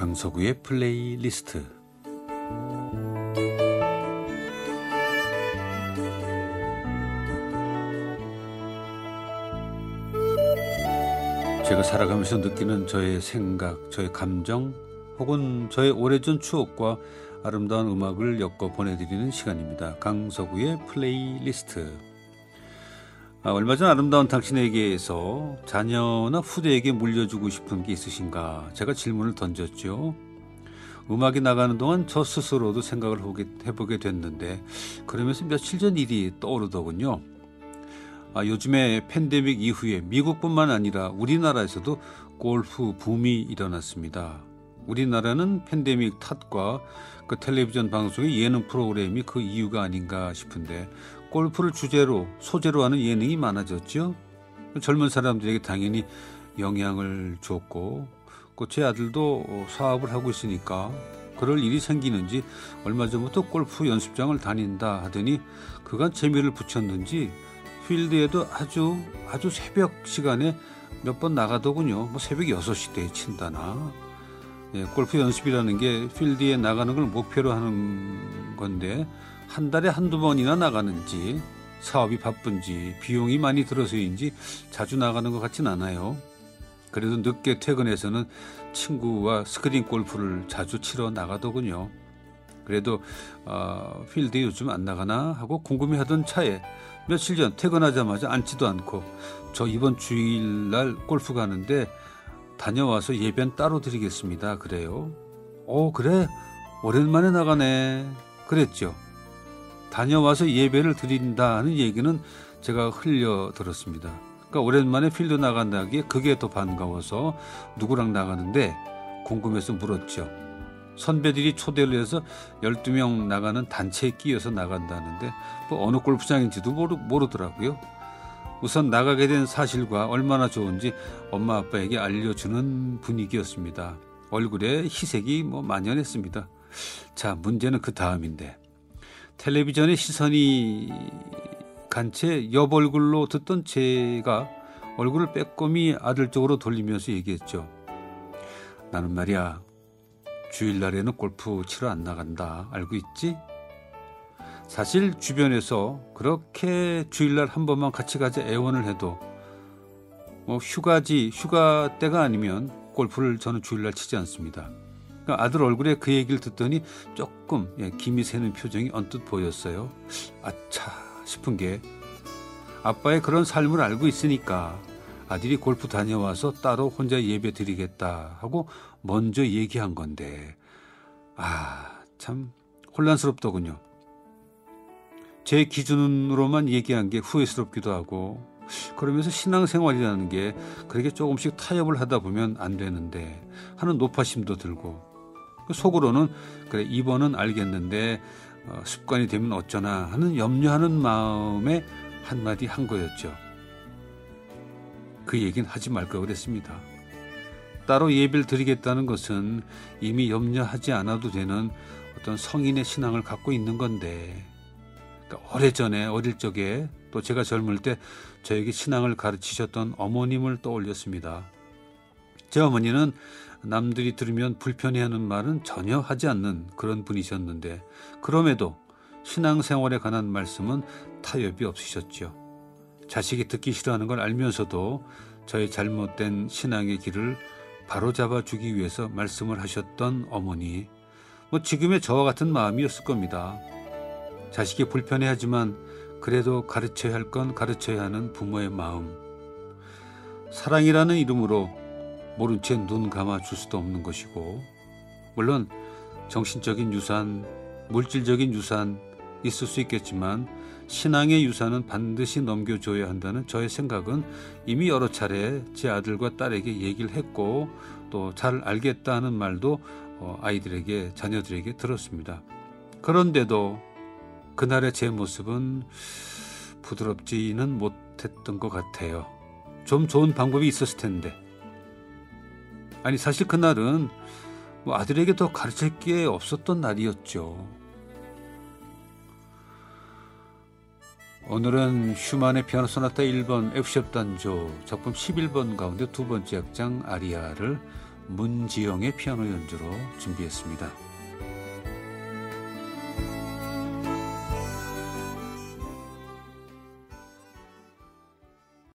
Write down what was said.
강석우의 플레이리스트 제가 살아가면서 느끼는 저의 생각, 저의 감정 혹은 저의 오래전 추억과 아름다운 음악을 엮어 보내드리는 시간입니다. 강석우의 플레이리스트 아, 얼마 전 아름다운 당신에게서 자녀나 후대에게 물려주고 싶은 게 있으신가? 제가 질문을 던졌죠. 음악이 나가는 동안 저 스스로도 생각을 해보게 됐는데 그러면서 며칠 전 일이 떠오르더군요. 아, 요즘에 팬데믹 이후에 미국뿐만 아니라 우리나라에서도 골프 붐이 일어났습니다. 우리나라는 팬데믹 탓과 그 텔레비전 방송의 예능 프로그램이 그 이유가 아닌가 싶은데 골프를 주제로 소재로 하는 예능이 많아졌죠. 젊은 사람들에게 당연히 영향을 줬고 제 아들도 사업을 하고 있으니까 그럴 일이 생기는지 얼마 전부터 골프 연습장을 다닌다 하더니 그간 재미를 붙였는지 필드에도 아주 아주 새벽 시간에 몇 번 나가더군요. 뭐 새벽 6시대에 친다나. 예, 골프 연습이라는 게 필드에 나가는 걸 목표로 하는 건데 한 달에 한두 번이나 나가는지 사업이 바쁜지 비용이 많이 들어서인지 자주 나가는 것 같진 않아요. 그래도 늦게 퇴근해서는 친구와 스크린 골프를 자주 치러 나가더군요. 그래도 어, 필드에 요즘 안 나가나 하고 궁금해하던 차에 며칠 전 퇴근하자마자 앉지도 않고 저 이번 주일날 골프 가는데 다녀와서 예배는 따로 드리겠습니다. 그래요. 어 그래 오랜만에 나가네. 그랬죠. 다녀와서 예배를 드린다는 얘기는 제가 흘려 들었습니다. 그러니까 오랜만에 필드 나간다기에 그게 더 반가워서 누구랑 나가는데 궁금해서 물었죠. 선배들이 초대를 해서 12명 나가는 단체에 끼어서 나간다는데 뭐 어느 골프장인지도 모르, 모르더라고요. 우선 나가게 된 사실과 얼마나 좋은지 엄마 아빠에게 알려주는 분위기였습니다. 얼굴에 희색이 뭐 만연했습니다. 자, 문제는 그 다음인데 텔레비전의 시선이 간 채 옆 얼굴로 듣던 제가 얼굴을 빼꼼히 아들 쪽으로 돌리면서 얘기했죠. 나는 말이야 주일날에는 골프 치러 안 나간다. 알고 있지? 사실 주변에서 그렇게 주일날 한 번만 같이 가자 애원을 해도 뭐 휴가지 휴가 때가 아니면 골프를 저는 주일날 치지 않습니다. 그러니까 아들 얼굴에 그 얘기를 듣더니 조금 예, 김이 새는 표정이 언뜻 보였어요. 아차 싶은 게 아빠의 그런 삶을 알고 있으니까 아들이 골프 다녀와서 따로 혼자 예배 드리겠다 하고 먼저 얘기한 건데 아 참 혼란스럽더군요. 제 기준으로만 얘기한 게 후회스럽기도 하고 그러면서 신앙생활이라는 게 그렇게 조금씩 타협을 하다 보면 안 되는데 하는 노파심도 들고 그 속으로는 그래 이번은 알겠는데 어, 습관이 되면 어쩌나 하는 염려하는 마음에 한마디 한 거였죠. 그 얘기는 하지 말까 그랬습니다. 따로 예배를 드리겠다는 것은 이미 염려하지 않아도 되는 어떤 성인의 신앙을 갖고 있는 건데 그러니까 오래전에 어릴 적에 또 제가 젊을 때 저에게 신앙을 가르치셨던 어머님을 떠올렸습니다. 제 어머니는 남들이 들으면 불편해하는 말은 전혀 하지 않는 그런 분이셨는데 그럼에도 신앙생활에 관한 말씀은 타협이 없으셨죠. 자식이 듣기 싫어하는 걸 알면서도 저의 잘못된 신앙의 길을 바로잡아 주기 위해서 말씀을 하셨던 어머니. 뭐 지금의 저와 같은 마음이었을 겁니다. 자식이 불편해하지만 그래도 가르쳐야 할 건 가르쳐야 하는 부모의 마음. 사랑이라는 이름으로 모른 채 눈 감아 줄 수도 없는 것이고 물론 정신적인 유산, 물질적인 유산 있을 수 있겠지만 신앙의 유산은 반드시 넘겨줘야 한다는 저의 생각은 이미 여러 차례 제 아들과 딸에게 얘기를 했고 또 잘 알겠다는 말도 어, 아이들에게 자녀들에게 들었습니다. 그런데도 그날의 제 모습은 부드럽지는 못했던 것 같아요. 좀 좋은 방법이 있었을 텐데. 아니 사실 그날은 뭐 아들에게 더 가르칠 게 없었던 날이었죠. 오늘은 슈만의 피아노 소나타 1번 F샵 단조 작품 11번 가운데 두 번째 악장 아리아를 문지영의 피아노 연주로 준비했습니다.